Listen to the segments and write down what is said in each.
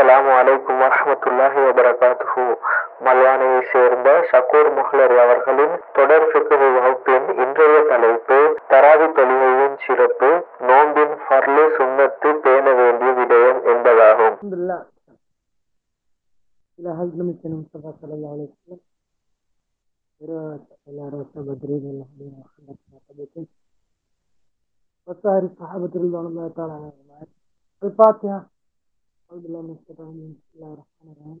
அஸ்ஸலாமு அலைக்கும் வரஹ்மத்துல்லாஹி வபரகாத்துஹு மல்யானையை சேர்ந்த ஷக்கூர் முஹ்லரி அவர்களின் தொடர் ஃபிக்ஹ் வகுப்பின் இன்றைய தலைப்பு தராவி தொழுகையின் சிறப்பு நோம்பின் ஃபர்லு சுன்னத்து பேண வேண்டிய விடயம் என்பதாகும் الحمد لله إلى هذا المكان المصطفى صلى الله عليه وسلم إلى رسول بدرين الله عليه محمد صلى وسائر الصحابة رضوان الله تعالى عليهم أجمعين الفاتحة أعوذ بالله من الشيطان الرجيم بسم الله الرحمن الرحيم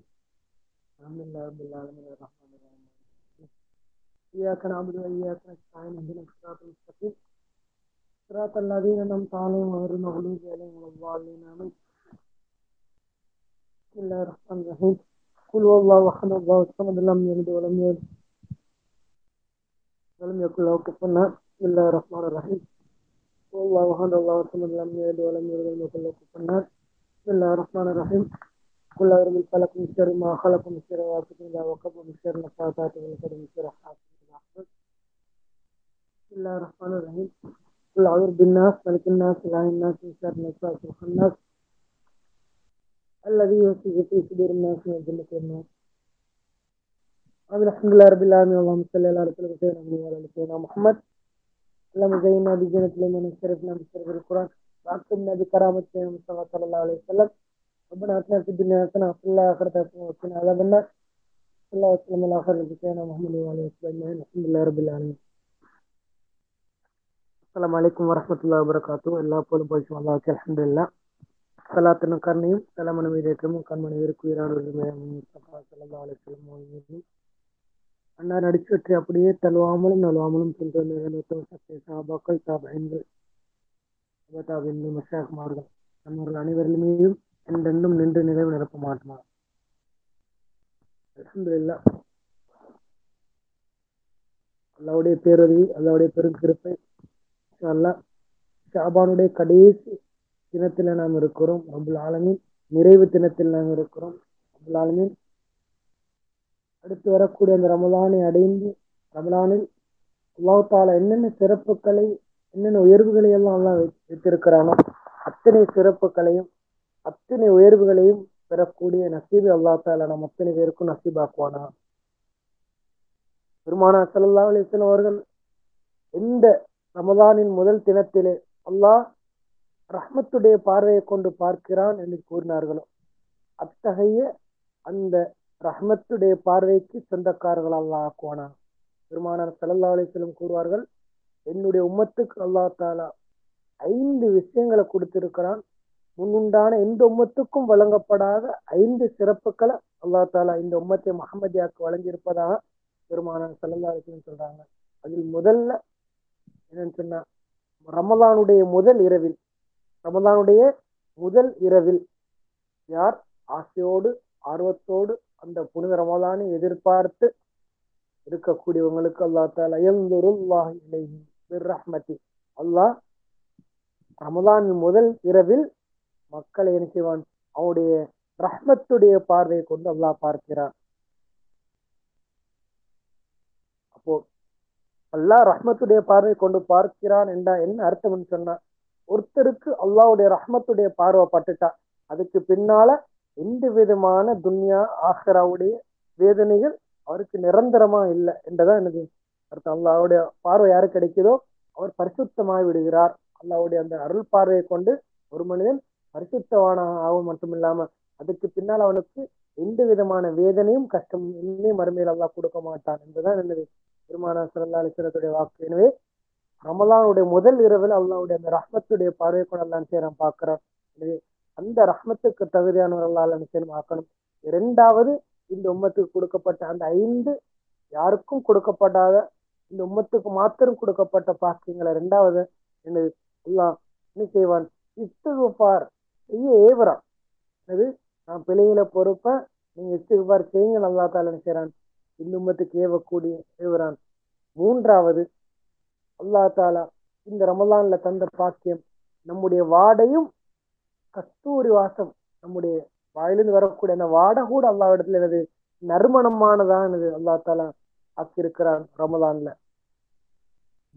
الحمد لله رب العالمين الرحمن الرحيم إياك نعبد وإياك نستعين اهدنا الصراط المستقيم صراط الذين أنعمت عليهم غير المغلوب عليهم ولا الضالين آمين بسم الله الرحمن الرحيم قل هو الله احد الله الصمد لم يلد ولم يولد ولم يكن له كفوا احد بسم الله الرحمن الرحيم قل هو الله احد الله الصمد لم يلد ولم يولد ولم يكن له كفوا احد بسم الله الرحمن الرحيم. قل اعوذ بالفلق من شر ما خلق من شر غاسق اذا وقب من شر النفاثات من شر من شر حاسد. اذا حسد بسم الله الرحمن الرحيم. قل أعوذ بالناس ملك الناس إله الناس من شر الوسواس الخناس الذي يوسوس في صدور الناس من الجنة والنار. آمين. الحمد لله رب العالمين. اللهم صل على رسول محمد وعلى سيدنا محمد. اللهم زينا بزينة الإيمان وشرفنا بشرف القرآن. وأكرمنا بكرامة سيدنا المصطفى صلى الله عليه وسلم ربنا آتنا في الدنيا حسنة وفي الآخرة حسنة وقنا عذاب النار صلى الله وسلم على خير سيدنا محمد وعلى آله وصحبه أجمعين الحمد لله رب العالمين السلام عليكم ورحمة الله وبركاته எல்லா போலும் போய் அல்லாஹ்க்கு அல்ஹம்துலில்லாஹ் சலாத்தினும் கருணையும் சலமன மீதேற்றமும் கண்மணி உயிருக்கு அண்ணா நடிச்சவற்றை அப்படியே தழுவாமலும் நழுவாமலும் சென்று சத்திய சாபாக்கள் தாபயன்கள் தாபின் மஷாகுமார்கள் நம்மர்கள் அனைவரின் மீதும் என்றென்றும் நின்று நிறைவு நிரப்ப மாட்டோம் அல்ஹம்துலில்லா. அல்லாவுடைய பேருதவி அல்லாவுடைய பெருக்கிருப்பை அல்லா ஷாபானுடைய கடைசி தினத்தில் நாம் இருக்கிறோம். அபுல் ஆலமின் நிறைவு தினத்தில் நாம் இருக்கிறோம். அபுல் ஆலமின் அடுத்து வரக்கூடிய அந்த ரமலானை அடைந்து ரமலானில் அல்லாஹால என்னென்ன சிறப்புகளை என்னென்ன உயர்வுகளை எல்லாம் எல்லாம் வைத்திருக்கிறானோ அத்தனை சிறப்புகளையும் அத்தனை உயர்வுகளையும் பெறக்கூடிய நசீபு அல்லா தாலா அத்தனை பேருக்கும் நசீபாக்குவானா? பெருமானா சல்லா அலிஸ்லாம் அவர்கள் எந்த ரமதானின் முதல் தினத்திலே அல்லாஹ் ரஹ்மத்துடைய பார்வையை கொண்டு பார்க்கிறான் என்று கூறினார்களோ அத்தகைய அந்த ரஹ்மத்துடைய பார்வைக்கு சொந்தக்காரர்கள் அல்லாஹ் ஆக்குவானா? பெருமானார் சல்லா அலிஸ்லம் கூறுவார்கள் என்னுடைய உம்மத்துக்கு அல்லா தாலா ஐந்து விஷயங்களை கொடுத்திருக்கிறான். முன்னுண்டான எந்த உம்மத்துக்கும் வழங்கப்படாத ஐந்து சிறப்புகளை அல்லா தாலா இந்த உம்மத்தை மஹமதியாவுக்கு வழங்கியிருப்பதாக பெருமானார் சல்லா அலிஸ்லம் சொல்றாங்க. அதில் முதல்ல என்னன்னு சொன்னா ரமலானுடைய முதல் இரவில் ரமலானுடைய முதல் இரவில் யார் ஆசையோடு ஆர்வத்தோடு அந்த புனித ரமலானை எதிர்பார்த்து இருக்கக்கூடியவங்களுக்கு அல்லா தாலி அல்லாஹ் ரமலானின் முதல் இரவில் மக்களை என்ன செய்வான்? அவனுடைய ரஹ்மத்துடைய பார்வையை கொண்டு அல்லாஹ் பார்க்கிறான். அப்போ அல்லாஹ் ரஹ்மத்துடைய பார்வை கொண்டு பார்க்கிறான் என்றா என்ன அர்த்தம்னு சொன்னா ஒருத்தருக்கு அல்லாவுடைய ரஹ்மத்துடைய பார்வை பட்டுட்டா அதுக்கு பின்னால எந்த விதமான துன்யா ஆஹராவுடைய வேதனைகள் அவருக்கு நிரந்தரமா இல்லை என்றதான் எனக்கு அடுத்து அல்லாவுடைய பார்வை யாரு கிடைக்குதோ அவர் பரிசுத்தமாய் விடுகிறார். அல்லாவுடைய அந்த அருள் பார்வையை கொண்டு ஒரு மனிதன் பரிசுத்தவான ஆகும் மட்டும் இல்லாம அதுக்கு பின்னால் அவனுக்கு எந்த விதமான வேதனையும் கஷ்டம் இன்னும் மறுமையில் அல்லா கொடுக்க மாட்டான் என்பதுதான் என்னது? பெருமானா சல்லா அலிஸ்வரத்துடைய வாக்கு. எனவே ரமலானுடைய முதல் இரவில் அல்லாவுடைய அந்த ரஹ்மத்துடைய பார்வை கூட எல்லாம் சேரம் பார்க்கிறான் எனவே அந்த ரஹ்மத்துக்கு தகுதியானவர் அல்லா நிச்சயம் ஆக்கணும் இரண்டாவது இந்த உம்மத்துக்கு கொடுக்கப்பட்ட அந்த ஐந்து யாருக்கும் கொடுக்கப்படாத இந்த உம்மத்துக்கு மாத்திரம் கொடுக்கப்பட்ட பாக்கியங்களை ரெண்டாவது என்னது? எல்லாம் என்ன செய்வான்? இஸ்துகுபார் செய்ய ஏவுறான் அது நான் பிள்ளைகளை பொறுப்ப நீங்க இஸ்துகுபார் செய்யுங்க நல்லா தால செய்யறான் இந்த உம்மத்துக்கு ஏவக்கூடிய ஏவுறான். மூன்றாவது அல்லா தாலா இந்த ரமலான்ல தந்த பாக்கியம் நம்முடைய வாடையும் கஸ்தூரி வாசம் நம்முடைய வாயிலிருந்து வரக்கூடிய அந்த வாடை கூட அல்லா இடத்துல எனது நறுமணமானதானது அல்லா தாலா ஆக்கியிருக்கிறான் ரமலான்ல.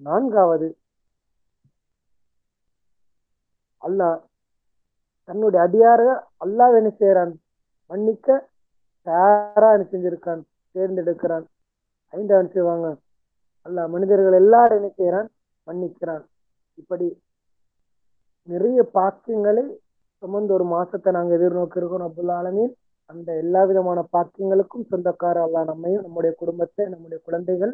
நான்காவது அல்லாஹ் தன்னுடைய அடியார அல்லாஹ் என்ன செய்யறான் மன்னிக்க தயாரா என்ன செஞ்சிருக்கான்? தேர்ந்தெடுக்கிறான். ஐந்தாவது செய்வாங்க? அல்லாஹ் மனிதர்கள் எல்லாரும் என்ன செய்யறான் மன்னிக்கிறான். இப்படி நிறைய பாக்கியங்களை சுமந்த ஒரு மாசத்தை நாங்க எதிர்நோக்கி இருக்கிறோம் அப்துல்லா ஆலமீன். அந்த எல்லா விதமான பாக்கியங்களுக்கும் சொந்தக்கார அல்லா நம்மையும் நம்முடைய குடும்பத்தை நம்முடைய குழந்தைகள்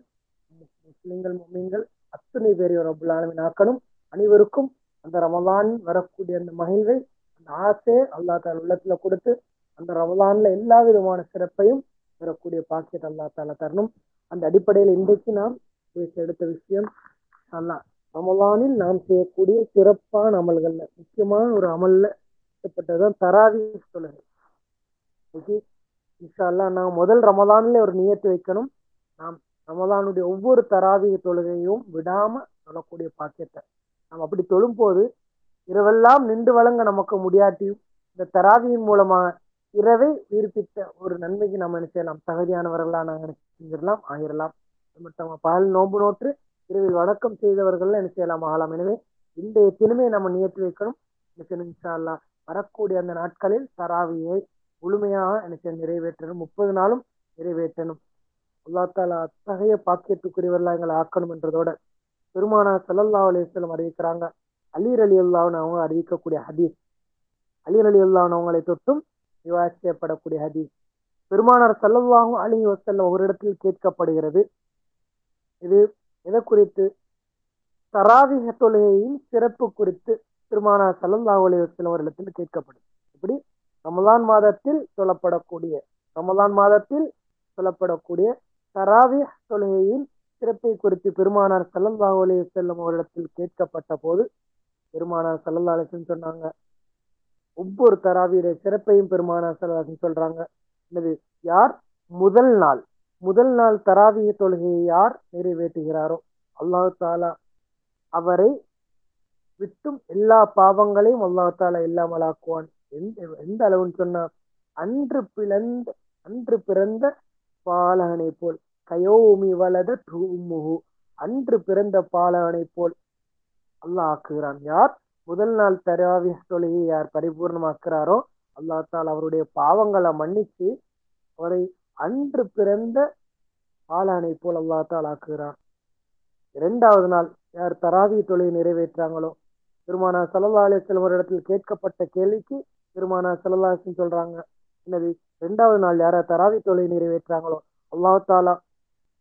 முஸ்லிம்கள் முஸ்லிம்கள் அத்துணை பேரையும் ரபுல் ஆலமீன் ஆக்கணும். அனைவருக்கும் அந்த ரமலான் வரக்கூடிய அந்த மகிழ்வை அந்த ஆசையை அல்லா தால உள்ளத்துல கொடுத்து அந்த ரமலான்ல எல்லா விதமான சிறப்பையும் பெறக்கூடிய பாக்கியத்தை அல்லா தால தரணும். அந்த அடிப்படையில் இன்றைக்கு நாம் பேச எடுத்த விஷயம் அல்லா ரமலானில் நாம் செய்யக்கூடிய சிறப்பான அமல்கள்ல முக்கியமான ஒரு அமல்ல ஏற்பட்டதுதான் தராவி தொழுகை. ஓகே இன்ஷா அல்லாஹ் நாம் முதல் ரமதானில் ஒரு நியத்து வைக்கணும். நாம் ரமதானுடைய ஒவ்வொரு தராவிய தொழுகையும் விடாம தொழக்கூடிய பாக்கியத்தை. நாம் அப்படி தொழும்போது இரவெல்லாம் நின்று வழங்க நமக்கு முடியாட்டியும் இந்த தராவியின் மூலமாக இரவை உயிர்ப்பித்த ஒரு நன்மைக்கு நம்ம என்ன செய்யலாம்? தகுதியானவர்களா நாங்கள் செஞ்சிடலாம்? ஆயிரலாம். மட்டும் பகல் நோன்பு நோற்று இரவில் வணக்கம் செய்தவர்கள் என்ன செய்யலாம்? ஆகலாம். எனவே இந்த தினமே நம்ம நியத்து வைக்கணும். இன்ஷா அல்லாஹ் வரக்கூடிய அந்த நாட்களில் தராவியை முழுமையாக எனக்கு நிறைவேற்றணும். முப்பது நாளும் நிறைவேற்றணும். அல்லா தாலா அத்தகைய பாக்கியத்துக்குரியவர்களா எங்களை ஆக்கணும் என்றதோட பெருமானா சல்லல்லா அலிஸ்லம் அறிவிக்கிறாங்க. அலீர் அலி அல்லான்னு அவங்க அறிவிக்கக்கூடிய ஹதீஸ். அலீர் அலி அல்லான்னு அவங்களை தொட்டும் விவாதிக்கப்படக்கூடிய ஹதீஸ். பெருமானார் சல்லல்லாஹும் அலி வசல்லம் ஒரு இடத்தில் கேட்கப்படுகிறது. இது எதை குறித்து? தராவிக தொழுகையின் சிறப்பு குறித்து பெருமானார் சல்லல்லாஹு அலி வசல்லம் ஒரு இடத்தில் கேட்கப்படும் இப்படி ரமலான் மாதத்தில் சொல்லப்படக்கூடிய ரமலான் மாதத்தில் சொல்லப்படக்கூடிய தராவி தொழுகையின் சிறப்பை குறித்து பெருமானார் சல்லல்லா அலைஹி செல்லம் அவரிடத்தில் கேட்கப்பட்ட போது பெருமானார் சல்லல்லா அலிசன் சொன்னாங்க ஒவ்வொரு தராவியுடைய சிறப்பையும் பெருமானார் சல்லாஹன் சொல்றாங்க. என்னது? யார்? முதல் நாள் முதல் நாள் தராவிய தொழுகையை யார் நிறைவேற்றுகிறாரோ அல்லாஹு தாலா அவரை விட்டும் எல்லா பாவங்களையும் அல்லாஹு தாலா இல்லாமலாக்குவான் எந்த எந்த அளவுன்னு சொன்னா அன்று பிளந்த அன்று பிறந்த பாலகனை போல் கயோமி வலத தூமுகு அன்று பிறந்த பாலகனை போல் அல்லாஹ் ஆக்குகிறான் யார்? முதல் நாள் தராவி தொழுகை யார் பரிபூர்ணமாக்குறாரோ அல்லா தால் அவருடைய பாவங்களை மன்னித்து அவரை அன்று பிறந்த பாலானை போல் அல்லா தால் ஆக்குகிறான். இரண்டாவது நாள் யார் தராவி தொழிலை நிறைவேற்றாங்களோ பெருமானா சல்லா அலிஸ்லம் ஒரு இடத்தில் கேட்கப்பட்ட கேள்விக்கு பெருமானா செல்லலாசன் சொல்றாங்க. என்னது? ரெண்டாவது நாள் யாரா தராவி தொலை நிறைவேற்றாங்களோ? அல்லாஹாலா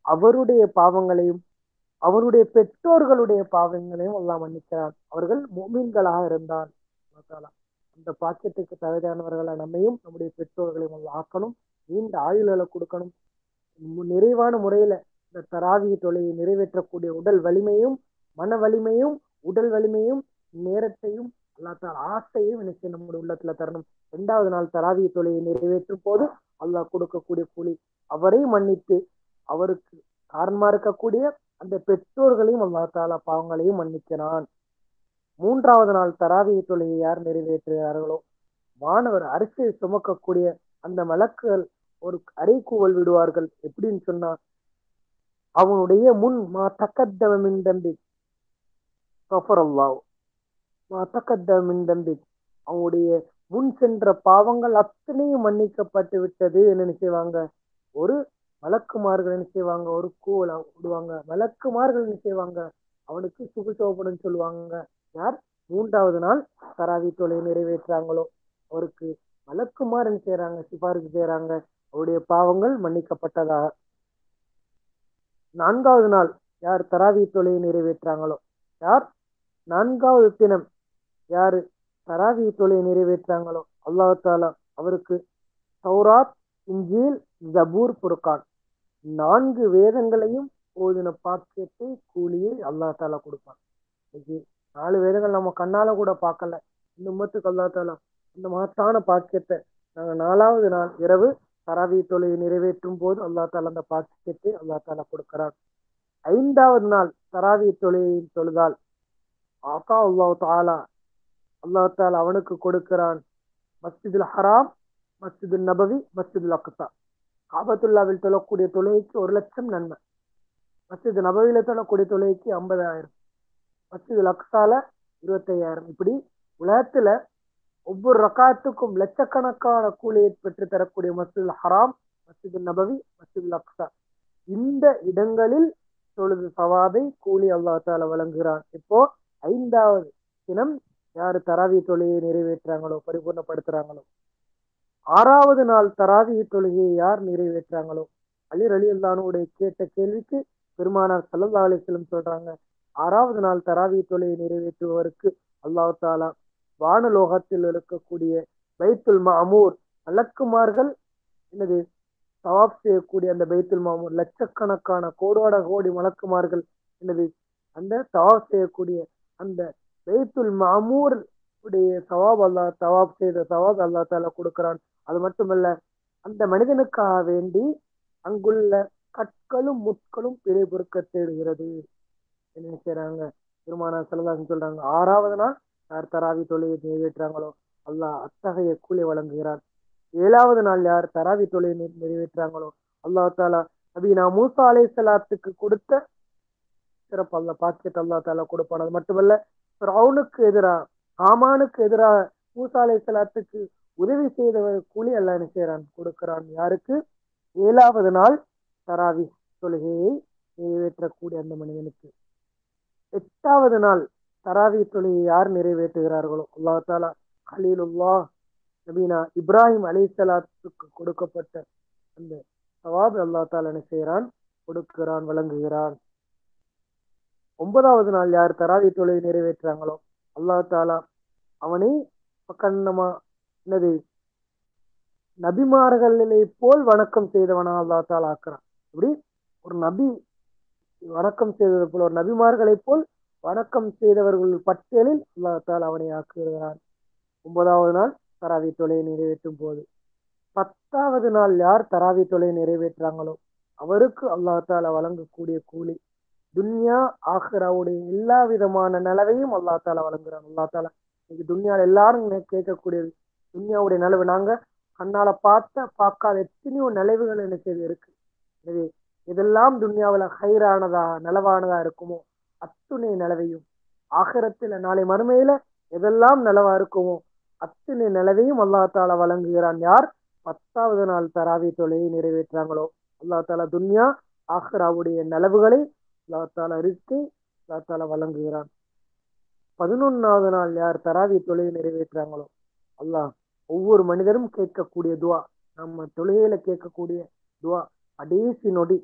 அவருடைய பாவங்களையும் அவருடைய பெற்றோர்களுடைய பாவங்களையும் எல்லாம் மன்னிக்கிறான். அவர்கள் மோமீன்களாக இருந்தான் அந்த பாக்கியத்துக்கு தகுதியானவர்களை நம்மையும் நம்முடைய பெற்றோர்களையும் அல்லாஹ் ஆக்கணும். நீண்ட ஆயுள்களை கொடுக்கணும். நிறைவான முறையில இந்த தராவிய தொலையை நிறைவேற்றக்கூடிய உடல் வலிமையும் மன வலிமையும் உடல் வலிமையும் நேரத்தையும் அல்லாத்தால் ஆசையும் எனக்கு நம்முடைய உள்ளத்துல தரணும். இரண்டாவது நாள் தராவிய தொழிலை நிறைவேற்றும் போது அல்லாஹ் கொடுக்கக்கூடிய கூலி அவரை மன்னித்து அவருக்கு காரணமா இருக்கக்கூடிய அந்த பெற்றோர்களையும் அல்லா தாலா பாவங்களையும் மன்னிக்கிறான். மூன்றாவது நாள் தராவிய தொழிலை யார் நிறைவேற்றுகிறார்களோ? மாணவர் அரிசியை சுமக்கக்கூடிய அந்த மலக்குகள் ஒரு அரைக்கூவல் விடுவார்கள். எப்படின்னு சொன்னா அவனுடைய முன் மா தக்கத்தவமின் தம்பி கஃபரல்லாவ் மா தக்கத்தவமின் தம்பி அவனுடைய முன் சென்ற பாவங்கள் அத்தனையும் மன்னிக்கப்பட்டு விட்டது. என்ன செய்வாங்க ஒரு வழக்குமார்கள் என்ன செய்வாங்க ஒரு கூவல் விடுவாங்க. வழக்குமார்கள் என்ன செய்வாங்க அவனுக்கு சுகுசோபனம் சொல்லுவாங்க. யார்? மூன்றாவது நாள் தராவி தொலை நிறைவேற்றாங்களோ அவருக்கு வழக்குமார் என்ன செய்யறாங்க சிபாரிசு செய்யறாங்க அவருடைய பாவங்கள் மன்னிக்கப்பட்டதாக நான்காவது நாள் யார் தராவி தொலையை நிறைவேற்றாங்களோ யார்? நான்காவது தினம் யாரு தராவி தொழிலை நிறைவேற்றாங்களோ அல்லாஹ் தாலா அவருக்கு சௌராத் இஞ்சில் ஜபூர் புர்கான் நான்கு வேதங்களையும் ஓதின பாக்கியத்தை கூலியை அல்லா தாலா கொடுப்பான். இன்னைக்கு நாலு வேதங்கள் நம்ம கண்ணால கூட பார்க்கல இந்த உம்மத்துக்கு அல்லா தாலா இந்த மகத்தான பாக்கியத்தை நாங்கள் நாலாவது நாள் இரவு தராவி தொழிலை நிறைவேற்றும் போது அல்லா தாலா அந்த பாக்கியத்தை அல்லா தாலா கொடுக்கிறான். ஐந்தாவது நாள் தராவி தொழிலை தொழுதால் ஆகா அல்லாஹ் தாலா அல்லா அவனுக்கு கொடுக்கிறான். மஸ்ஜிதுல் ஹராம் மஸ்ஜிதுல் நபவி மஸ்ஜிதுல் அக்தா. காபத்துல்லாவில் தொழக்கூடிய தொழுகைக்கு ஒரு லட்சம் நன்மை. மஸ்ஜிது நபவியில தொழக்கூடிய தொழுகைக்கு ஐம்பதாயிரம். மஸ்ஜிதுல் அக்சால இருபத்தையாயிரம். இப்படி உலகத்துல ஒவ்வொரு ரக்காத்துக்கும் லட்சக்கணக்கான கூலியை பெற்று தரக்கூடிய மஸ்ஜிதுல் ஹராம் மஸ்ஜிதுல் நபவி மஸ்ஜிதுல் அக்ஸா இந்த இடங்களில் தொழுது சவாபை கூலி அல்லா வழங்குகிறான். இப்போ ஐந்தாவது தினம் யார் தராவி தொழுகையை நிறைவேற்றுறாங்களோ பரிபூர்ணப்படுத்துறாங்களோ? ஆறாவது நாள் தராவி தொழுகையை யார் நிறைவேற்றுறாங்களோ? அலி அலி அல்லானுடைய கேட்ட கேள்விக்கு பெருமானார் சல்லல்லா அலிஸ்லம் சொல்றாங்க ஆறாவது நாள் தராவி தொழுகை நிறைவேற்றுபவருக்கு அல்லாஹ் தாலா வானலோகத்தில் இருக்கக்கூடிய பைத்துல் மாமூர் அலக்குமார்கள் என்னது? தவாப் செய்யக்கூடிய அந்த பைத்துல் மாமூர் லட்சக்கணக்கான கோடாட கோடி மலக்குமார்கள் என்னது? அந்த தவாப் செய்யக்கூடிய அந்த பெய்த்துல் மாமூர் உடைய சவாப் அல்லா சவாப் செய்த சவாப் அல்லா தாலா கொடுக்கிறான். அது மட்டுமல்ல அந்த மனிதனுக்காக வேண்டி அங்குள்ள கற்களும் முட்களும் பிழை பொறுக்க தேடுகிறது. என்ன செய்யறாங்க திருமண செலதாசன் சொல்றாங்க ஆறாவது நாள் யார் தராவி தொழிலை நிறைவேற்றுறாங்களோ அல்லாஹ் அத்தகைய கூலி வழங்குகிறான். ஏழாவது நாள் யார் தராவி தொழிலை நிறைவேற்றுறாங்களோ அல்லாஹ் தாலா நபீனா மூசா அலை சலாத்துக்கு கொடுத்த சிறப்பு அல்ல பாக்கியத்தை அல்லா தாலா கொடுப்பான். அது மட்டுமல்ல ரவுனுக்கு எதிராக ஆமானுக்கு எதிராக மூசா அலை சலாத்துக்கு உதவி செய்தவர் கூலி அல்ல என்ன செய்யறான் கொடுக்கிறான். யாருக்கு? ஏழாவது நாள் தராவி தொழுகையை நிறைவேற்றக்கூடிய அந்த மனிதனுக்கு. எட்டாவது நாள் தராவி தொழுகை யார் நிறைவேற்றுகிறார்களோ? அல்லா தாலா ஹலீலுல்லா நபீனா இப்ராஹிம் அலி சலாத்துக்கு கொடுக்கப்பட்ட அந்த சவாப் அல்லா தாலா என்ன செய்கிறான்? கொடுக்கிறான் வழங்குகிறான். ஒன்பதாவது நாள் யார் தராவி தொழுகை நிறைவேற்றுறாங்களோ அல்லா தாலா அவனை கண்ணமா என்னது நபிமார்களை போல் வணக்கம் செய்தவனா அல்லா தாலா ஆக்குறான். இப்படி ஒரு நபி வணக்கம் செய்தது போல ஒரு நபிமார்களை போல் வணக்கம் செய்தவர்கள் பட்டியலில் அல்லா தாலா அவனை ஆக்குகிறான். ஒன்பதாவது நாள் தராவி தொலையை நிறைவேற்றும் போது பத்தாவது நாள் யார் தராவி தொலையை நிறைவேற்றுறாங்களோ அவருக்கு அல்லா தாலா வழங்கக்கூடிய கூலி துன்யா ஆஹ்ராவுடைய எல்லா விதமான நிலவையும் அல்லா தாலா வழங்குறான். அல்லா தாலா இன்னைக்கு துன்யாவில் எல்லாரும் கேட்கக்கூடியது. துன்யாவுடைய நிலவு. நாங்க கண்ணால பார்த்த பார்க்காத எத்தனையோ நிலவுகள் என்ன செய்து இருக்கு. எனவே இதெல்லாம் துன்யாவில் ஹைரானதா நிலவானதா இருக்குமோ அத்துணை நிலவையும் ஆகரத்துல நாளை மறுமையில எதெல்லாம் நிலவா இருக்குமோ அத்துணை நிலவையும் அல்லா தாலா வழங்குகிறான். யார்? பத்தாவது நாள் தராவி தொழிலை நிறைவேற்றாங்களோ. அல்லா தாலா துன்யா ஆஹ்ராவுடைய நிலவுகளை லாத்தால தாலா லாத்தால வழங்குகிறான். பதினொன்னாவது நாள் யார் தராவி தொழுகை நிறைவேற்றாங்களோ அல்லாஹ் ஒவ்வொரு மனிதரும் கேட்கக்கூடிய துவா நம்ம தொழுகையில கேட்கக்கூடிய துவா அடேசி நொடி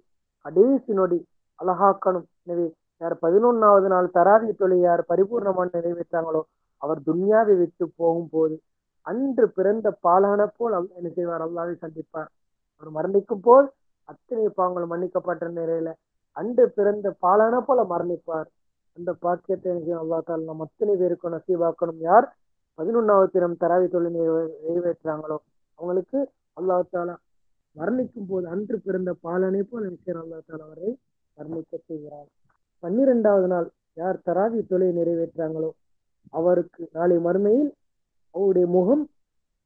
அடேசி நொடி அழகாக்கணும். எனவே யார் பதினொன்னாவது நாள் தராவி தொழில் யார் பரிபூர்ணமான நிறைவேற்றாங்களோ அவர் துன்யாவை விட்டு போகும் போது அன்று பிறந்த பாலான போல் என்ன செய்வார்? அல்லாவை சந்திப்பார். அவர் மரணிக்கும் போல் அத்தனை பாவங்கள் மன்னிக்கப்பட்ட நிலையில அன்று பிறந்த பாலான போல மரணிப்பார். அந்த பாக்கியத்தை அல்லா தால் நம் அத்தனை பேருக்கும் நசீபாக்கணும். யார்? பதினொன்னாவது தினம் தராவி தொழில் நிறைவேற்றுறாங்களோ அவங்களுக்கு அல்லா தாலா மரணிக்கும் போது அன்று பிறந்த பாலனை போல் நினைக்கிற அல்லா தாலா அவரை மரணிக்க செய்கிறார். பன்னிரெண்டாவது நாள் யார் தராவி தொழிலை நிறைவேற்றாங்களோ அவருக்கு நாளை மறுமையில் அவருடைய முகம்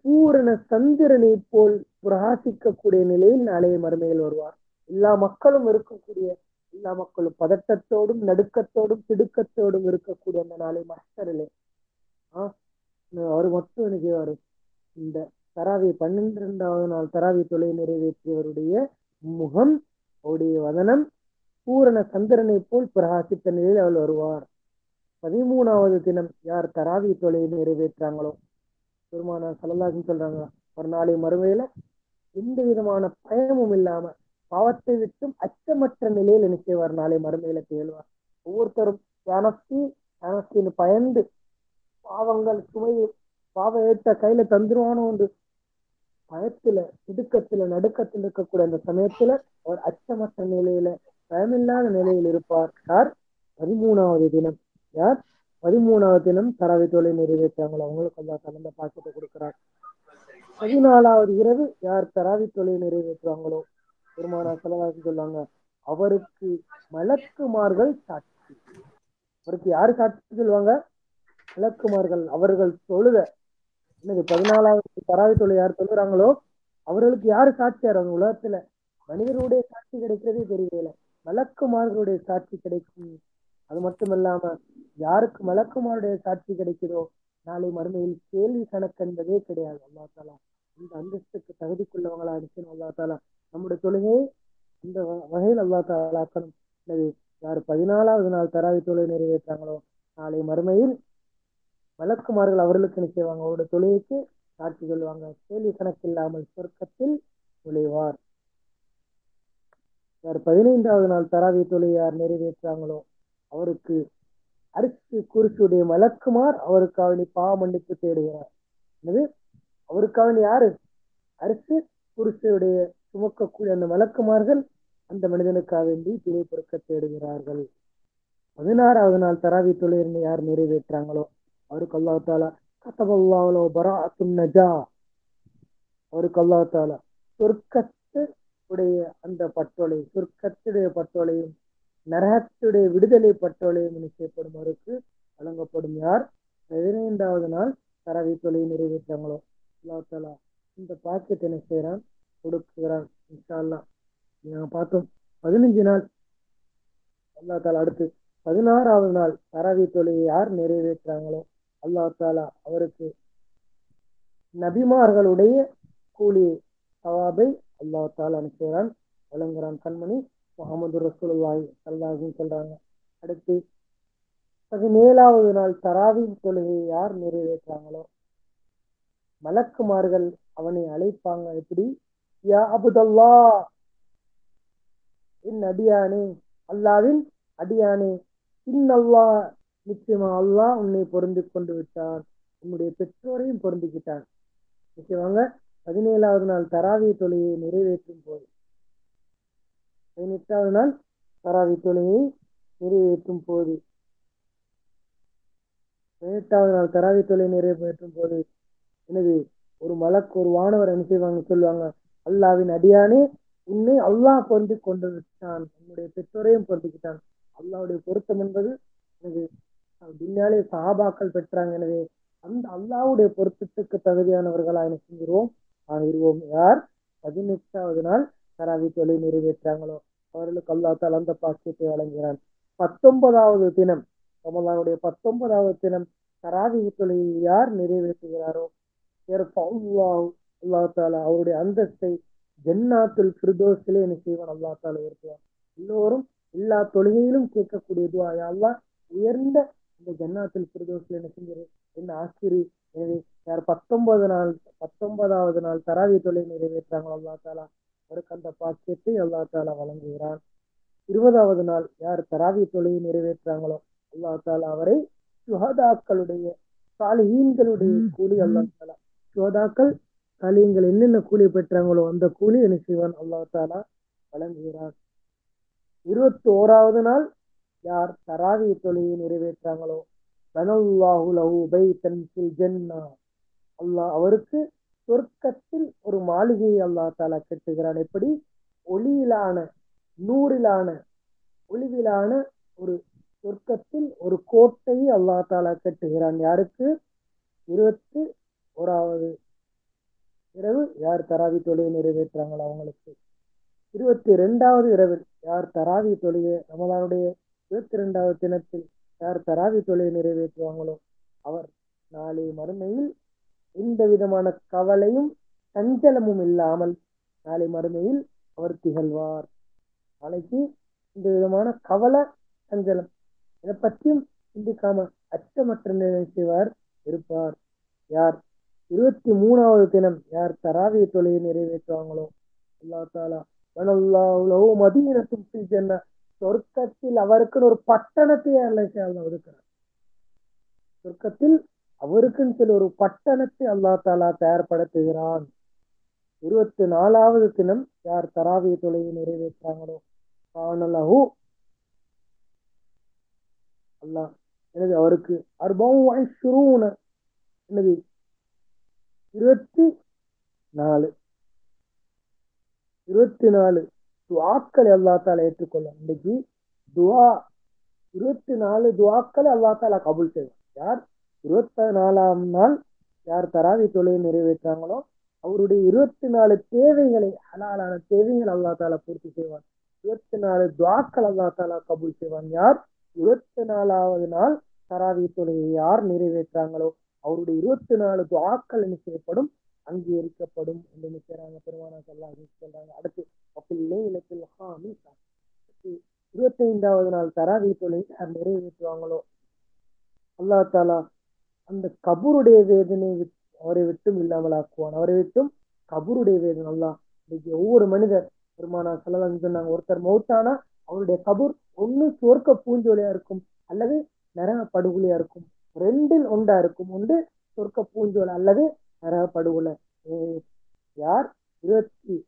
பூரண சந்திரனை போல் பிரகாசிக்கக்கூடிய நிலையில் நாளைய மறுமையில் வருவார். எல்லா மக்களும் இருக்கக்கூடிய எல்லா மக்களும் பதட்டத்தோடும் நடுக்கத்தோடும் திடுக்கத்தோடும் இருக்கக்கூடிய அந்த நாளை மஸ்டரிலே ஆஹ் அவர் மட்டும் எனக்கு அவர் இந்த தராவி பன்னிரெண்டாவது நாள் தராவி தொலை நிறைவேற்றியவருடைய முகம் அவருடைய வதனம் பூரண சந்திரனை போல் பிரகாசித்த நிலையில் அவள் வருவார். பதிமூணாவது தினம் யார் தராவி தொலை நிறைவேற்றாங்களோ? பெருமான சலல்லாஜன் சொல்றாங்க ஒரு நாளை மறுமையில எந்த விதமான பயமும் இல்லாம பாவத்தை விட்டும் அச்சமற்ற நிலையில் நினைச்சவர் நாளை மறுமையில தேழ்வார் ஒவ்வொருத்தரும் யானஸ்தி யானஸ்தின்னு பயந்து பாவங்கள் சுமையை பாவ ஏற்ற கையில தந்துருவானோ என்று பயத்துல திடுக்கத்துல நடுக்கத்தில் இருக்கக்கூடிய அந்த சமயத்துல அவர் அச்சமற்ற நிலையில பயமில்லாத நிலையில் இருப்பார். யார்? பதிமூணாவது தினம். யார்? பதிமூணாவது தினம் தராவி தொலை நிறைவேற்றாங்களோ அவங்களுக்கு அந்த கலந்த பாக்கத்தை கொடுக்கிறார். பதினாலாவது இரவு யார் தராவி தொலை நிறைவேற்றுவாங்களோ? பெருமானா செலவாக்கி சொல்லுவாங்க அவருக்கு மலக்குமார்கள் சாட்சி. அவருக்கு யாரு சாட்சி சொல்லுவாங்க? மலக்குமார்கள். அவர்கள் தொழுத என்னது பதினாலாவது தராவி தொலை யார் தொழுகிறாங்களோ அவர்களுக்கு யாரு சாட்சியார் அவங்க உலகத்துல மனிதருடைய சாட்சி கிடைக்கிறதே தெரியல மலக்குமார்களுடைய சாட்சி கிடைக்கும். அது மட்டும் இல்லாம யாருக்கு மலக்குமாருடைய சாட்சி கிடைக்குதோ நாளை மறுமையில் கேள்வி கணக்கு என்பதே கிடையாது. அல்லா தாலா இந்த அந்தஸ்துக்கு தகுதிக்குள்ளவங்களா இருக்கணும் அல்லா தாலா. நம்முடைய தொழுகையை இந்த வ- வகையில் அல்லா தாலாக்கணும் எனவே யார் பதினாலாவது நாள் தராவி தொழுகை நிறைவேற்றாங்களோ நாளை மறுமையில் வழக்குமார்கள் அவர்களுக்கு என்ன செய்வாங்க? அவருடைய தொழுகைக்கு சாட்சி சொல்லுவாங்க. கேள்வி கணக்கில்லாமல் சொர்க்கத்தில் நுழைவார். யார் பதினைந்தாவது நாள் தராவி தொழில் யார் நிறைவேற்றாங்களோ அவருக்கு அரிசி குருசுடைய மலக்குமார் அவருக்காக வேண்டி பாவ மன்னிப்பு தேடுகிறார். என்னது? அவருக்காக வேண்டி யாரு? அரிசி குருசுடைய சுமக்கக்கூடிய அந்த மலக்குமார்கள் அந்த மனிதனுக்காக வேண்டி பிழை பொறுக்க தேடுகிறார்கள். பதினாறாவது நாள் தராவி தொழில் யார் நிறைவேற்றாங்களோ? அவருக்கு அல்லாஹ் தாலா கத்தபல்லாவலோ பராத்தும் நஜா. அவருக்கு அல்லாஹ் தாலா சொர்க்கத்து உடைய அந்த பட்டோலை சொர்க்கத்துடைய பட்டோலையும் நரகத்துடைய விடுதலை பட்டோலையும் நிச்சயப்படும் அவருக்கு வழங்கப்படும் யார்? பதினைந்தாவது நாள் தரவி தொழில் நிறைவேற்றாங்களோ? அல்லாஹ் தாலா இந்த பாக்கெட் என்ன செய்யறான் கொடுக்குறான் இன்ஷால்லா அல்லாஹ் நாங்க பார்த்தோம் பதினஞ்சு நாள். அல்லா தாலா அடுத்து பதினாறாவது நாள் தராவி தொழுகை யார் நிறைவேற்றாங்களோ அல்லா தாலா அவருக்கு நபிமார்களுடைய கூலி சவாபை அல்லா தாலா அனுப்புகிறான் வழங்குறான் கண்மணி முகமது ரசூலுல்லாஹி சல்லாஹும் சொல்றாங்க. அடுத்து பதினேழாவது நாள் தராவி தொழுகையை யார் நிறைவேற்றாங்களோ மலக்குமார்கள் அவனை அழைப்பாங்க. எப்படி? யா அபுதல்லா என் அடியானே அல்லாவின் அடியானே இன்னல்லா நிச்சயமா அல்லாஹ் உன்னை பொருந்து கொண்டு விட்டான் உன்னுடைய பெற்றோரையும் பொருந்திக்கிட்டான். நிச்சயமாங்க பதினேழாவது நாள் தராவி தொழுகையை நிறைவேற்றும் போது பதினெட்டாவது நாள் தராவி தொழுகையை நிறைவேற்றும் போது பதினெட்டாவது நாள் தராவி தொழுகை நிறைவேற்றும் போது எனது ஒரு மலக்கு ஒரு வானவர் என்ன செய்வாங்க சொல்லுவாங்க அல்லாவின் அடியானே உன்னை அல்லாஹ் பொருந்தி கொண்டு என்னுடைய பெற்றோரையும் பொருந்திக்கிட்டான். அல்லாவுடைய பொருத்தம் என்பது எனது பின்னாலே சஹாபாக்கள் பெற்றாங்க. எனவே அந்த அல்லாவுடைய பொருத்தத்துக்கு தகுதியானவர்களா என்ன செஞ்சிருவோம் ஆகிருவோம். யார்? பதினெட்டாவது நாள் தராவி தொலை நிறைவேற்றாங்களோ? அவர்களுக்கு அல்லா தால் அந்த பாக்கியத்தை வழங்குகிறான். பத்தொன்பதாவது தினம் ரமலானுடைய பத்தொன்பதாவது தினம் தராவி தொழில் யார் நிறைவேற்றுகிறாரோ? அல்லா தாலா அவருடைய அந்தஸ்தை ஜன்னாத்துல் ஃபிர்தோஸிலே என்ன செய்வான் அல்லா தாலா உயர்த்துவான் எல்லோரும் எல்லா தொழுகையிலும் கேட்கக்கூடிய துவா யா அல்லாஹ் உயர்ந்த இந்த ஜன்னாத்துல் ஃபிர்தோஸில் என்ன செஞ்சிரு? என்ன ஆசிரி எனவே யார் பத்தொன்பது நாள் பத்தொன்பதாவது நாள் தராவி தொழிலை நிறைவேற்றாங்களோ அல்லா தாலா அவருக்கு அந்த பாக்கியத்தை அல்லா தாலா வழங்குகிறான். இருபதாவது நாள் யார் தராவி தொழிலை நிறைவேற்றாங்களோ அல்லா தாலா அவரை சுஹதாக்களுடைய சாலிஹீன்களுடைய கூலி அல்லா தாலா சுஹதாக்கள் சாலியங்கள் என்னென்ன கூலி பெற்றாங்களோ அந்த கூலி என்ன செய்வான் அல்லா தாலா வழங்குகிறான். இருபத்தி ஓராவது நாள் யார் தராவி தொழிலை நிறைவேற்றாங்களோ? அல்லாஹ் அவருக்கு சொர்க்கத்தில் ஒரு மாளிகையை அல்லா தாலா கட்டுகிறான். எப்படி? ஒளியிலான நூறிலான ஒளிவிலான ஒரு சொர்க்கத்தில் ஒரு கோட்டையை அல்லா தாலா கட்டுகிறான். யாருக்கு? இருபத்தி ஓராவது இரவு யார் தராவி தொழுகை நிறைவேற்றாங்களோ அவங்களுக்கு. இருபத்தி ரெண்டாவது இரவில் யார் தராவி தொழுகை ரமலானுடைய இருபத்தி ரெண்டாவது தினத்தில் யார் தராவி தொழுகை நிறைவேற்றுவாங்களோ அவர். நாளை மறுமையில் எந்த விதமான கவலையும் சஞ்சலமும் இல்லாமல் நாளை மறுமையில் அவர் திகழ்வார். நாளைக்கு இந்த விதமான கவலை சஞ்சலம் இதை பற்றியும் சிந்திக்காம அச்சமற்ற நிலை செய்வார் இருப்பார். யார் இருபத்தி மூணாவது தினம் யார் தராவிய தொழிலை நிறைவேற்றுவாங்களோ? அல்லா தாலா மதீனத்தும் சென்ன சொர்க்கத்தில் அவருக்குன்னு ஒரு பட்டணத்தை அல்லா ஒதுக்கிறார் சொர்க்கத்தில் அவருக்குன்னு சொல்லி ஒரு பட்டணத்தை அல்லா தாலா தயார்படுத்துகிறான். இருபத்தி நாலாவது தினம் யார் தராவிய தொழிலை நிறைவேற்றாங்களோ காணலஹு அல்லாஹ். எனது அவருக்கு அர்பம் எனது இருபத்தி நாலு. இருபத்தி நாலு துவாக்களை அல்லாத்தால ஏற்றுக்கொள்ள ஏற்றுக்கொள்ளும். இன்னைக்கு துவா இருபத்தி நாலு துவாக்களை அல்லாத்தால கபுல் செய்வான். யார்? இருபத்தி நாலாம் நாள் யார் தராவி தொழிலை நிறைவேற்றாங்களோ அவருடைய இருபத்தி நாலு தேவைகளை ஹலாலான தேவைகள் அல்லா தாலா பூர்த்தி செய்வான். இருபத்தி நாலு துவாக்கள் அல்லா தாலா கபூல் செய்வான். யார்? இருபத்தி நாலாவது நாள் தராவி தொழுகை யார் நிறைவேற்றாங்களோ அவருடைய இருபத்தி நாலு துவாக்கள் என்ன செய்யப்படும்? அங்கீகரிக்கப்படும் என்று நினைக்கிறாங்க. பெருமானா சொல்லா சொல்றாங்க? அடுத்து அப்பில்லே இலத்தில் ஹாமி இருபத்தி ஐந்தாவது நாள் தராவி தொழில் யார் நிறைவேற்றுவாங்களோ? அல்லா தாலா அந்த கபூருடைய வேதனை அவரை விட்டும் இல்லாமல் ஆக்குவான். அவரை விட்டும் கபூருடைய வேதனை. அல்லா இன்னைக்கு ஒவ்வொரு மனிதர் பெருமானா சொல்லலாம் சொன்னாங்க ஒருத்தர் மௌத்தானா அவருடைய கபூர் ஒண்ணு சுவர்க்க பூஞ்சோலியா இருக்கும் அல்லது நரக படுகொலியா இருக்கும். ரெண்டில் ஒன்றா இருக்கும் ஒன்று சொர்க்க பூஞ்சோல் அல்லது நரக ஏ- யார்? இருபத்தி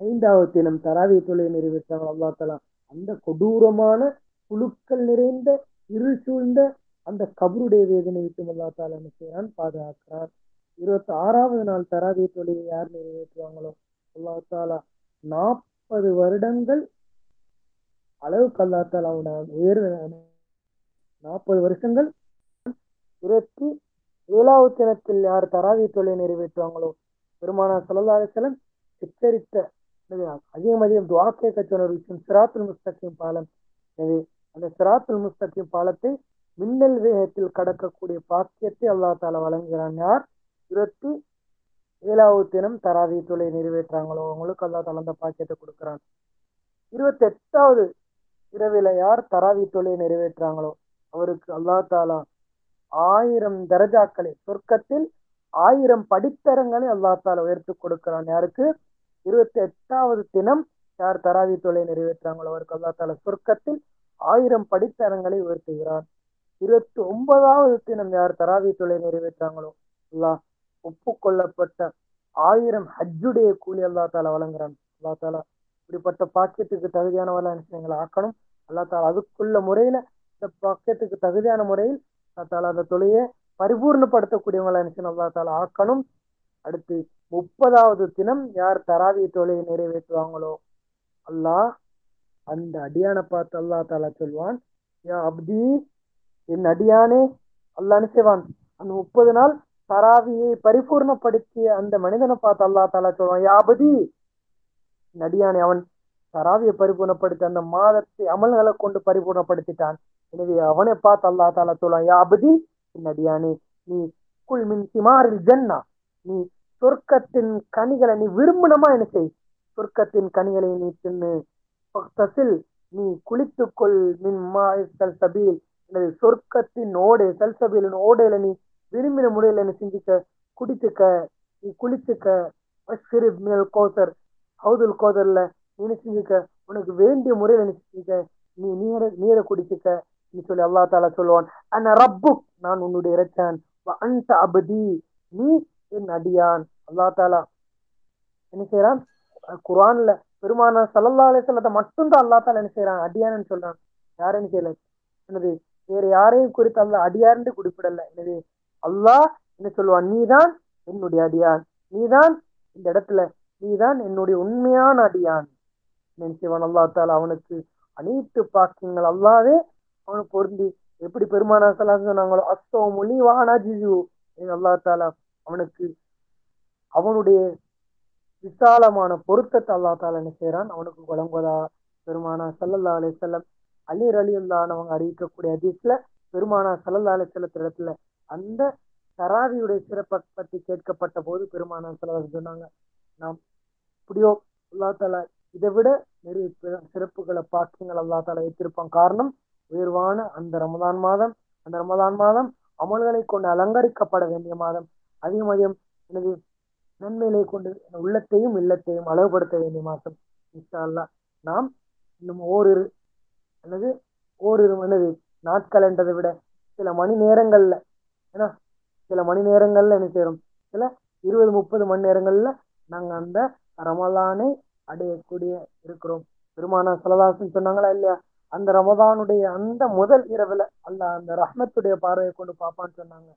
ஐந்தாவது தினம் தராவி தொழிலை நிறைவேற்றாங்க அல்லா தலா அந்த கொடூரமான புழுக்கள் நிறைந்த இருள் சூழ்ந்த அந்த கபருடைய வேதனை விட்டு அல்லா தாலா என்ன செய்யறான் பாதுகாக்கிறார். இருபத்தி ஆறாவது நாள் தராவி தொழிலை யார் நிறைவேற்றுவாங்களோ? அல்லா தாலா நாற்பது வருடங்கள் அளவுக்கு அல்லா தாலா அவனோட உயர்வு நாற்பது வருஷங்கள் இருபத்தி ஏழாவது தினத்தில் யார் தராவி தொழிலை நிறைவேற்றுவாங்களோ? பெருமானா சல்லா எச்சரித்த அதிகம் அதிகம் துவாக்கை கேட்க விஷயம் சிராத்துல் முஸ்தகிம் பாலம். எனவே அந்த சிராத்துல் முஸ்தகிம் பாலத்தை மின்னல் வேகத்தில் கடக்கக்கூடிய பாக்கியத்தை அல்லாஹ் தாலா வழங்குகிறான். யார்? இருபத்தி ஏழாவது தினம் தராவி தொலை நிறைவேற்றாங்களோ அவங்களுக்கு அல்லாஹ் தாலா அந்த பாக்கியத்தை கொடுக்குறான். இருபத்தி எட்டாவது இரவில யார் தராவி தொலை நிறைவேற்றாங்களோ அவருக்கு அல்லாஹ் தாலா ஆயிரம் தரஜாக்களை சொர்க்கத்தில் ஆயிரம் படித்தரங்களை அல்லாஹ் தால உயர்த்து கொடுக்கிறான். யாருக்கு? இருபத்தி எட்டாவது தினம் யார் தராவி தொலை நிறைவேற்றாங்களோ அவருக்கு அல்லா சொர்க்கத்தில் ஆயிரம் படித்தரங்களை உயர்த்துகிறான். இருபத்தி ஒன்பதாவது தினம் யார் தராவி தொலை நிறைவேற்றாங்களோ அல்லாஹ் ஒப்புக்கொள்ளப்பட்ட ஆயிரம் ஹஜ்ஜுடைய கூலி அல்லா தாலா வழங்குறான். அல்லா தாலா இப்படிப்பட்ட பாக்கியத்துக்கு தகுதியானவர்களா எங்களை ஆக்கணும். அல்லா தாலா அதுக்குள்ள முறையில இந்த பாக்கியத்துக்கு தகுதியான முறையில் தாலா அந்த தொழிலை பரிபூர்ணப்படுத்தக்கூடியவங்களா நினைச்சு அல்லா தாலா ஆக்கணும். அடுத்து முப்பதாவது தினம் யார் தராவி தொழிலை நிறைவேற்றுவாங்களோ அல்லாஹ் அந்த அடியானை பார்த்து அல்லா தாலா சொல்வான் யா அப்தி என் அடியானே அல்லான்னு செய்வான்? அந்த முப்பது நாள் தராவியை பரிபூர்ணப்படுத்திய அந்த மனிதனை பார்த்து அல்லா தாலா சொல்வான் யா அபதி நடியானே அவன் தராவியை பரிபூர்ணப்படுத்தி அந்த மாதத்தை அமல்களை கொண்டு பரிபூர்ணப்படுத்திட்டான். எனவே அவனை பார்த்து அல்லா தாலா சொல்வான் யா அபதி நீ குள் மின் சிமாரில் ஜன்னா நீ சொர்க்கத்தின் கனிகளை நீ விரும்பினமா என்ன செய்? சொர்க்கத்தின் கனிகளை நீ தின்னு தசில் நீ குளித்துக்கொள் மின் மாசல் சபீல். எனது சொர்க்கத்தின் ஓடை சல்சபீலின் ஓடையில நீ விரும்பின முறையில நீ சிந்திக்க குடித்துக்க நீ குளித்துக்க. சிறு மேல் கோசர் ஹவுதுல் கோதர்ல நீ செஞ்சுக்க? உனக்கு வேண்டிய முறையில நீ செஞ்சுக்க? நீ நீரை நீரை குடிச்சுக்க சொல்லி அல்லா தாலா சொல்லுவான். அண்ணா ரப்பு நான் உன்னுடைய இறைச்சான். அந்த அபதி நீ என் அடியான். அல்லா தாலா என்ன செய்யறான் குரான்ல பெருமான சல்லல்லா அலிசல்லத்தை மட்டும்தான் அல்லா தாலா என்ன செய்யறான் அடியான்னு சொல்றான். யாரும் செய்யல? என்னது வேற யாரையும் குறித்து அல்ல அடியார்னு குறிப்பிடல. எனவே அல்லாஹ் என்ன சொல்லுவான்? நீதான் என்னுடைய அடியான். நீதான் இந்த இடத்துல நீதான் என்னுடைய உண்மையான அடியான். என்ன செய்வான்? அல்லா தாலா அவனுக்கு அனைத்து பாக்கியங்கள் அல்லாவே அவனுக்கு பொருந்தி எப்படி பெருமானா சலா சொன்னாங்களோ அஸ்தோ மொழி வாகனா ஜிஜு. அல்லா தாலா அவனுக்கு அவனுடைய விசாலமான பொருத்தத்தை அல்லா தாலா என்ன செய்யறான்? அவனுக்கு வழங்குவதா? பெருமானா சல்லல்லா அலி செல்லம் அலீர் அலி அல்லானவங்க அறிவிக்கக்கூடிய அதிசல பெருமானா சல்லல்லா அலி செல்லத்திடத்துல அந்த தராவியுடைய சிறப்பை பற்றி கேட்கப்பட்ட போது பெருமானா சல்லா சொன்னாங்க. நாம் இப்படியோ அல்லா தாலா இதை விட நிறைய சிறப்புகளை பாக்கியங்கள் அல்லா தாலா வைத்திருப்பான் காரணம் உயர்வான அந்த ரமதான் மாதம் அந்த ரமதான் மாதம் அமல்களை கொண்டு அலங்கரிக்கப்பட வேண்டிய மாதம். அதிகம் அதிகம் எனது நன்மைகளை கொண்டு உள்ளத்தையும் இல்லத்தையும் அளவுபடுத்த வேண்டிய மாதம். இன்ஷா நாம் இன்னும் ஓரிரு எனது ஓரிரு எனது நாட்கள் என்றதை விட சில மணி நேரங்கள்ல ஏன்னா சில மணி நேரங்கள்ல என்ன செய்யறோம் சில இருபது முப்பது மணி நேரங்கள்ல நாங்க அந்த ரமலானை அடையக்கூடிய இருக்கிறோம். பெருமானா சலதாசன் சொன்னாங்களா இல்லையா? அந்த ரமதானுடைய அந்த முதல் இரவுல அல்ல அந்த ரஹ்மத்துடைய பார்வையை கொண்டு பார்ப்பான்னு சொன்னாங்க.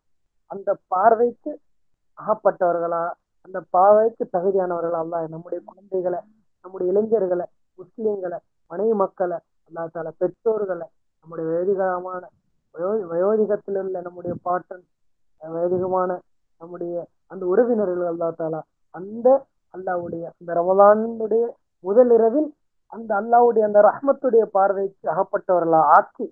அந்த பார்வைக்கு அகப்பட்டவர்களா அந்த பார்வைக்கு தகுதியானவர்களா அல்ல நம்முடைய குழந்தைகளை நம்முடைய இளைஞர்களை முஸ்லீம்களை மனைவி மக்களை அல்லா தால பெற்றோர்களை நம்முடைய வேதிகமான வயோ வயோதிகத்தில் உள்ள நம்முடைய பாட்டன் வேதிகமான நம்முடைய அந்த உறவினர்கள் அல்லா தாலா அந்த அல்லாவுடைய அந்த ரமலானுடைய முதல் இரவில் அந்த அல்லாவுடைய அந்த ரஹ்மத்துடைய பார்வைக்கு அகப்பட்டவர்களா ஆக்கி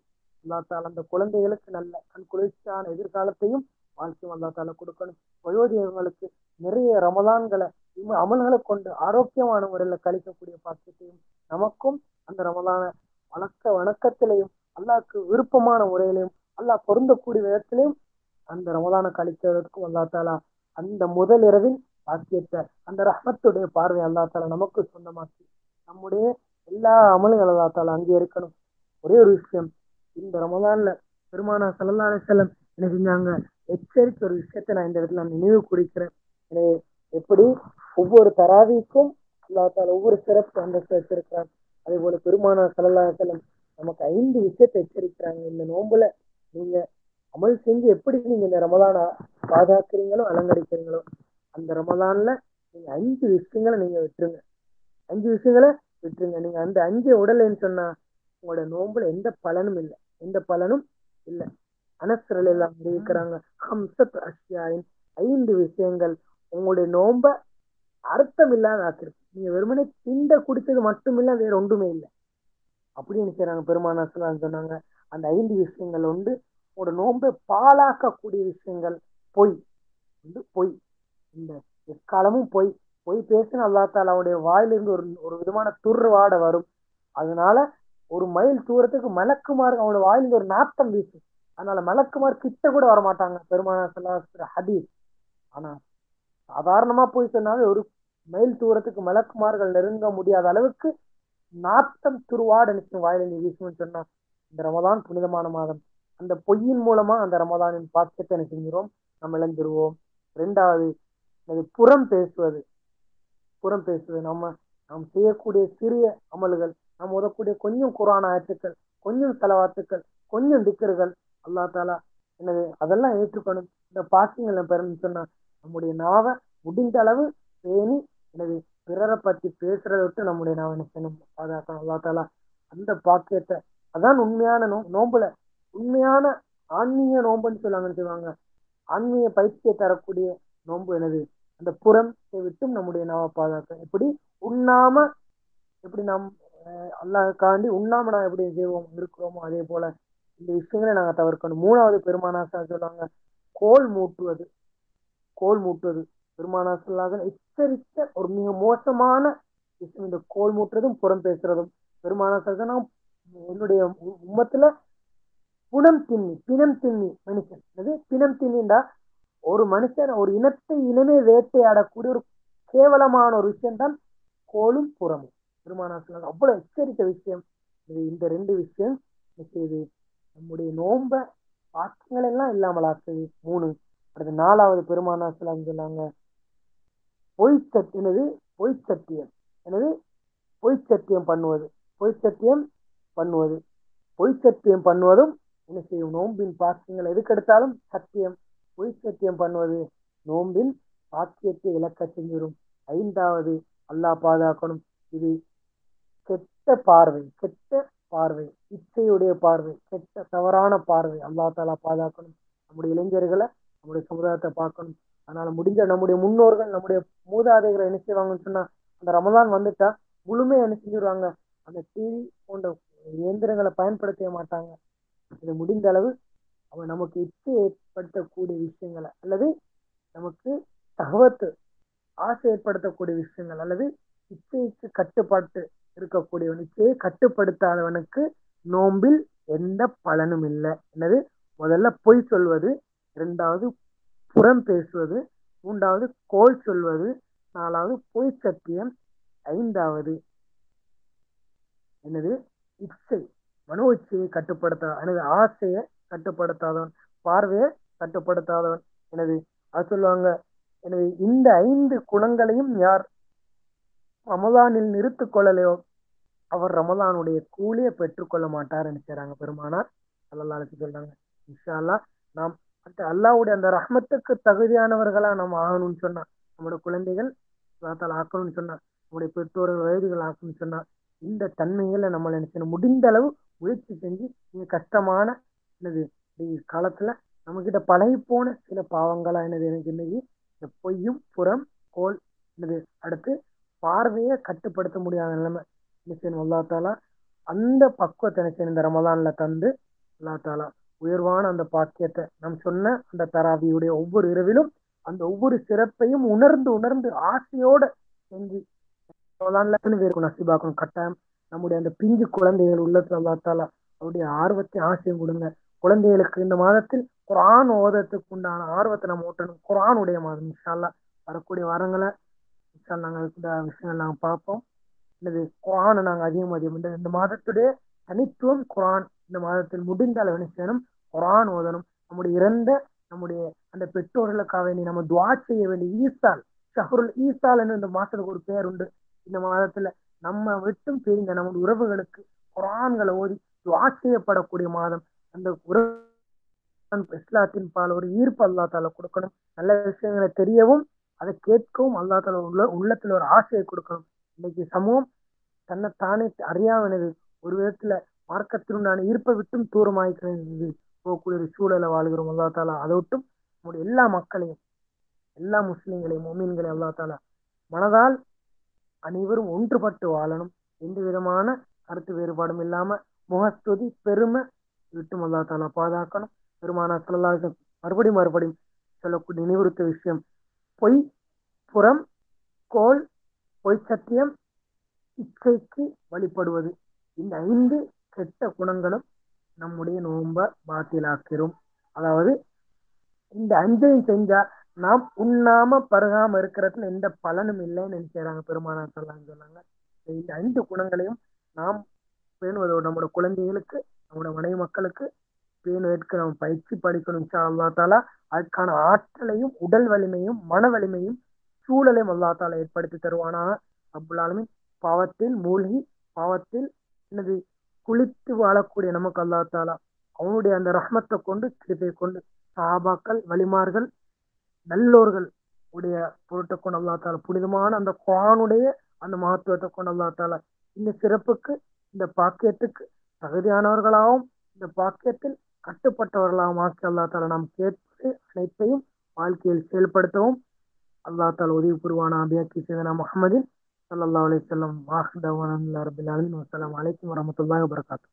அல்லா தால அந்த குழந்தைகளுக்கு நல்ல கண் குளிர்ச்சியான எதிர்காலத்தையும் வாழ்க்கையும் அல்லா தால கொடுக்கணும். வயோதிகங்களுக்கு நிறைய ரமதான்களை இம்ம அமல்களை கொண்டு ஆரோக்கியமான முறையில கழிக்கக்கூடிய பாக்கியத்தையும் நமக்கும் அந்த ரமதான வணக்க வணக்கத்திலையும் அல்லாஹ்க்கு விருப்பமான முறையிலையும் அல்லாஹ் பொருந்தக்கூடிய விதத்திலையும் அந்த ரமதான கழிக்கிறதுக்கும் அல்லா தாலா அந்த முதல் இரவின் பாக்கியத்தை அந்த ரஹ்மத்துடைய பார்வை அல்லா தாலா நமக்கு சொந்தமாக்கி நம்முடைய எல்லா அமல்கள் அல்லா அங்கே இருக்கணும். ஒரே ஒரு விஷயம் இந்த ரமதான்ல பெருமானா சல்லா அலிசல்லம் என்ன செஞ்சாங்க? எச்சரிக்கை ஒரு விஷயத்தை நான் இந்த இடத்துல நான் நினைவு குறிக்கிறேன். எனவே எப்படி? ஒவ்வொரு தராவிக்கும் அல்லாத்தால் ஒவ்வொரு சிறப்பு அந்தஸ்து வச்சிருக்கிறான். அதே போல பெருமானா சல்லா அலிசல்லம் நமக்கு ஐந்து விஷயத்தை எச்சரிக்கிறாங்க. இந்த நோம்புல நீங்க அமல் செஞ்சு எப்படி நீங்க இந்த ரமலான பாதுகாக்கிறீங்களோ அலங்கரிக்கிறீங்களோ அந்த ரமதான்ல நீங்க அஞ்சு விஷயங்களை நீங்க விட்டுருங்க. அஞ்சு விஷயங்களை விட்டுருங்க. நீங்க அந்த அஞ்சு உடலைன்னு சொன்னா உங்களோட நோம்புல எந்த பலனும் இல்லை. எந்த பலனும் இல்லை. அனசரல் எல்லாம் இருக்கிறாங்க ஹம்சத் அஷ்யாயின் ஐந்து விஷயங்கள் உங்களுடைய நோம்ப அர்த்தம் இல்லாத ஆக்கிருக்கு நீங்க வெறுமனே திண்ட குடிச்சது மட்டும் இல்ல வேற ஒன்றுமே இல்லை. அப்படின்னு செய்றாங்க? பெருமானாசலாம் சொன்னாங்க? அந்த ஐந்து விஷயங்கள் உண்டு. உங்களோட நோன்பை பாழாக்கக்கூடிய விஷயங்கள் பொய். வந்து பொய். இந்த எக்காலமும் பொய். பொய் பேசின அல்லா தாலாவுடைய வாயிலிருந்து ஒரு ஒரு விதமான துர்வாடை வரும். அதனால ஒரு மைல் தூரத்துக்கு மலக்குமார் அவனோட வாயிலிருந்து ஒரு நாத்தம் வீசும் அதனால மலக்குமார் கிட்ட கூட வர மாட்டாங்க பெருமானா சொல்லாஸ்திர ஹதீஸ். ஆனா சாதாரணமா போய் சொன்னாலே ஒரு மைல் தூரத்துக்கு மலக்குமார்கள் நெருங்க முடியாத அளவுக்கு நாத்தம் துருவாடு நிச்சயம் வாயிலிருந்து வீசும்னு சொன்னா இந்த ரமதான் புனிதமான மாதம். அந்த பொய்யின் மூலமா அந்த ரமதானின் பாக்கியத்தை என்ன செஞ்சிரும் நம்ம இழந்துருவோம். ரெண்டாவது அது புறம் பேசுவது. புறம் பேசுவது நம்ம நாம் செய்யக்கூடிய சிறிய அமல்கள் நாம் உதக்கூடிய கொஞ்சம் குரான ஆயத்துக்கள் கொஞ்சம் செலவாத்துக்கள் கொஞ்சம் திக்கர்கள் அல்லா தாலா என்னது அதெல்லாம் ஏற்றுக்கணும். இந்த பாக்கியங்கள் பெறணும்னு சொன்னா நம்முடைய நாவை முடிந்த அளவு பேணி எனது பிறரை பத்தி பேசுறதை விட்டு நம்முடைய நாவை என்ன செய்யணும்? பாதுகாக்கணும். அல்லா தாலா அந்த பாக்கியத்தை அதான் உண்மையான நோ நோம்புல உண்மையான ஆன்மீக நோம்புன்னு சொல்லுவாங்கன்னு சொல்லுவாங்க. ஆன்மீக பயிற்சியை தரக்கூடிய நோன்பு எனது அந்த புறத்தை விட்டும் நம்முடைய நாவை பாதுகாக்க எப்படி? உண்ணாம எப்படி நாம் அல்லாஹ்காண்டி உண்ணாம நான் எப்படி செய்வோம் இருக்கிறோமோ அதே போல இந்த விஷயங்களை நாங்க தவிர்க்கணும். மூணாவது பெருமானாசா சொல்லுவாங்க கோல் மூட்டுவது. கோல் மூட்டுவது. பெருமானாசலாக எச்சரித்த ஒரு மிக மோசமான விஷயம். இந்த கோல் மூட்டுறதும் புறம் பேசுறதும். பெருமானாசா என்னுடைய உம்மத்துல புனம் திண்ணி பிணம் திண்ணி மனுஷன். அது பிணம் திண்ணிண்டா ஒரு மனுஷன் ஒரு இனத்தை இனமே வேட்டையாடக்கூடிய ஒரு கேவலமான ஒரு விஷயம் தான் கோலும் புறமும். பெருமானாசன் அவ்வளவு எச்சரித்த விஷயம். இது இந்த ரெண்டு விஷயம் செய்யுது நம்முடைய நோம்ப பாக்கங்கள் எல்லாம் இல்லாமலாக்குது மூணு அடுத்து நாலாவது பெருமானாசலாம் சொன்னாங்க. பொய் சத்தியனது பொய் சத்தியம். எனது பொய் சத்தியம் பண்ணுவது. பொய் சத்தியம் பண்ணுவது. பொய் சத்தியம் பண்ணுவதும் என்ன செய்யும்? நோம்பின் பாக்கியங்கள் எதுக்கெடுத்தாலும் சத்தியம். பொய் சத்தியம் பண்ணுவது நோன்பில் பாக்கியத்தை இழக்க செஞ்சிடும். ஐந்தாவது அல்லாஹ் பாதுகாக்கணும். இது கெட்ட பார்வை கெட்ட பார்வை இச்சையுடைய பார்வை கெட்ட தவறான பார்வை அல்லா தாலா பாதுகாக்கணும். நம்முடைய இளைஞர்களை நம்முடைய சமுதாயத்தை பார்க்கணும். அதனால முடிஞ்ச நம்முடைய முன்னோர்கள் நம்முடைய மூதாதைகளை என்ன செய்வாங்கன்னு சொன்னா அந்த ரமதான் வந்துட்டா முழுமையா என்ன செஞ்சிருவாங்க? அந்த டிவி போன்ற இயந்திரங்களை பயன்படுத்த மாட்டாங்க. இது முடிந்த அளவு அவன் நமக்கு இச்சை ஏற்படுத்தக்கூடிய விஷயங்களை அல்லது நமக்கு தகவத்து ஆசை ஏற்படுத்தக்கூடிய விஷயங்கள் அல்லது இச்சைக்கு கட்டுப்பாட்டு இருக்கக்கூடியவன் இச்சையை கட்டுப்படுத்தாதவனுக்கு நோம்பில் எந்த பலனும் இல்லை. என்னது? முதல்ல பொய் சொல்வது இரண்டாவது புறம் பேசுவது மூன்றாவது கோல் சொல்வது நாலாவது பொய் சத்தியம் ஐந்தாவது என்னது? இச்சை மனோ இச்சையை கட்டுப்படுத்த எனது ஆசையை கட்டுப்படுத்தாதவன். பார்வையை கட்டுப்படுத்தாதவன். எனது அது சொல்லுவாங்க எனவே இந்த ஐந்து குணங்களையும் யார் ரமலானில் நிறுத்து கொள்ளலையோ அவர் ரமலானுடைய கூலியை பெற்றுக்கொள்ள மாட்டார் நினைச்சாங்க பெருமானார் அல்லல்லாலுக்கு சொல்றாங்க. இன்ஷா அல்லா நாம் அல்லாவுடைய அந்த ரஹ்மத்துக்கு தகுதியானவர்களா நம்ம ஆகணும்னு சொன்னா நம்மளோட குழந்தைகள் அல்லாத்தால் ஆக்கணும்னு சொன்னா நம்முடைய பெற்றோர்கள் வயதுகள் ஆக்கணும்னு சொன்னா இந்த தன்மைகளை நம்ம நினைச்சணும் முடிந்த அளவு முயற்சி செஞ்சு நீங்க கஷ்டமான என்னது காலத்துல நம்ம கிட்ட பழகி போன சில பாவங்களா என்னது எனக்கு இன்னைக்கு? இந்த பொய்யும் புறம் கோல் என்னது அடுத்து பார்வையை கட்டுப்படுத்த முடியாத நிலைமை. நிச்சயம் அல்லா தாலா அந்த பக்குவத்தை நினைச்சேன் இந்த ரமதான்ல தந்து அல்லா தாலா உயர்வான அந்த பாக்கியத்தை நாம் சொன்ன அந்த தராவியுடைய ஒவ்வொரு இரவிலும் அந்த ஒவ்வொரு சிறப்பையும் உணர்ந்து உணர்ந்து ஆசையோட செஞ்சு இருக்கும் நசிபாக்கணும். கட்டாயம் நம்முடைய அந்த பிஞ்சு குழந்தைகள் உள்ளத்துல அல்லா தாலா அவருடைய ஆர்வத்தை ஆசையும் கொடுங்க. குழந்தைகளுக்கு இந்த மாதத்தில் குரான் ஓதத்துக்கு உண்டான ஆர்வத்தை நம்ம ஊட்டணும். குரானுடைய மாதம் இன்ஷால்லா வரக்கூடிய வாரங்களை இன்ஷால்லா நாங்கள் இந்த விஷயங்கள் நாங்கள் பார்ப்போம். அல்லது குரானை நாங்கள் அதிகம் அதிகம் இந்த மாதத்துடைய தனித்துவம் குரான். இந்த மாதத்தில் முடிந்த அளவு என்ன செய்யணும்? குரான் ஓதணும். நம்முடைய இறந்த நம்முடைய அந்த பெற்றோர்களுக்காக வேண்டி நம்ம துவா செய்ய வேண்டிய ஈசால் ஷஹருல் ஈசால் என்று இந்த மாதத்துக்கு ஒரு பேர் உண்டு. இந்த மாதத்துல நம்ம விட்டும் பிரிந்த நம்முடைய உறவுகளுக்கு குரான்களை ஓதி துவா செய்யப்படக்கூடிய மாதம். அந்த குரான் இஸ்லாத்தின் பால் ஒரு ஈர்ப்பு அல்லா தால கொடுக்கணும். நல்ல விஷயங்களை தெரியவும் அதை கேட்கவும் அல்லா தால உள்ள உள்ளத்துல ஒரு ஆசையை கொடுக்கணும். இன்னைக்கு சமூகம் தன்னை தானே அறியாமனது ஒரு விதத்துல மார்க்கத்தினுண்டான ஈர்ப்பை விட்டும் தூரமாய்க்கிறது போகக்கூடிய சூழலை வாழ்கிறோம் அல்லா தாலா அதை விட்டும் நம்முடைய எல்லா மக்களையும் எல்லா முஸ்லிம்களையும் மொமீன்களையும் அல்லா தாலா மனதால் அனைவரும் ஒன்றுபட்டு வாழணும். எந்த விதமான கருத்து வேறுபாடும் இல்லாம முகஸ்துதி பெருமை விட்டும் அல்லா தாலா பாதுகாக்கணும். பெருமானா சொல்லலாக மறுபடியும் மறுபடியும் சொல்லக்கூடிய நினைவுறுத்த விஷயம். பொய் புறம் கோல் பொய் சத்தியம் இச்சைக்கு வழிபடுவது. இந்த ஐந்து கெட்ட குணங்களும் நம்முடைய நோம்ப பாத்திலாக்கிறோம் அதாவது இந்த அஞ்சையும் செஞ்சா நாம் உண்ணாம பருகாம இருக்கிறதுல எந்த பலனும் இல்லைன்னு நினைக்கிறாங்க பெருமானார் சொல்லாங்க சொன்னாங்க. இந்த ஐந்து குணங்களையும் நாம் பேணுவதோடு நம்மளோட குழந்தைகளுக்கு நம்மளோட மனைவி மக்களுக்கு பேணுவதற்கு நம்ம பயிற்சி படிக்கணும் அல்லா தாலா. அதுக்கான ஆற்றலையும் உடல் வலிமையும் மன வலிமையும் சூழலையும் அல்லா தாலா ஏற்படுத்தி தருவானா? அப்புலாலுமே பாவத்தில் மூழ்கி பாவத்தில் என்னது குளித்து வாழக்கூடிய நமக்கு அல்லா தாலா அவனுடைய அந்த ரஹ்மத்தை கொண்டு கிருப்பை கொண்டு சாபாக்கள் வலிமார்கள் நல்லோர்கள் உடைய பொருட்டை கொண்டு அல்லா தாலா புனிதமான அந்த குரானுடைய அந்த மகத்துவத்தை கொண்டு அல்லா தாலா இந்த சிறப்புக்கு இந்த பாக்கியத்துக்கு தகுதியானவர்களாகவும் இந்த பாக்கியத்தில் கட்டுப்பட்டவர்களாகவும் ஆக்கி அல்லா தாலா நாம் கேட்பது அனைத்தையும் வாழ்க்கையில் செயல்படுத்தவும் அல்லா தாலா உதவி புரிவான அபியாக்கி சேதனா முகமதின் சல்லா அலி சொல்லம் வாஹ் ரபில் அலின் வசலாம் அலைக்கும் வரமத்துல்லாஹ் வரகாத்து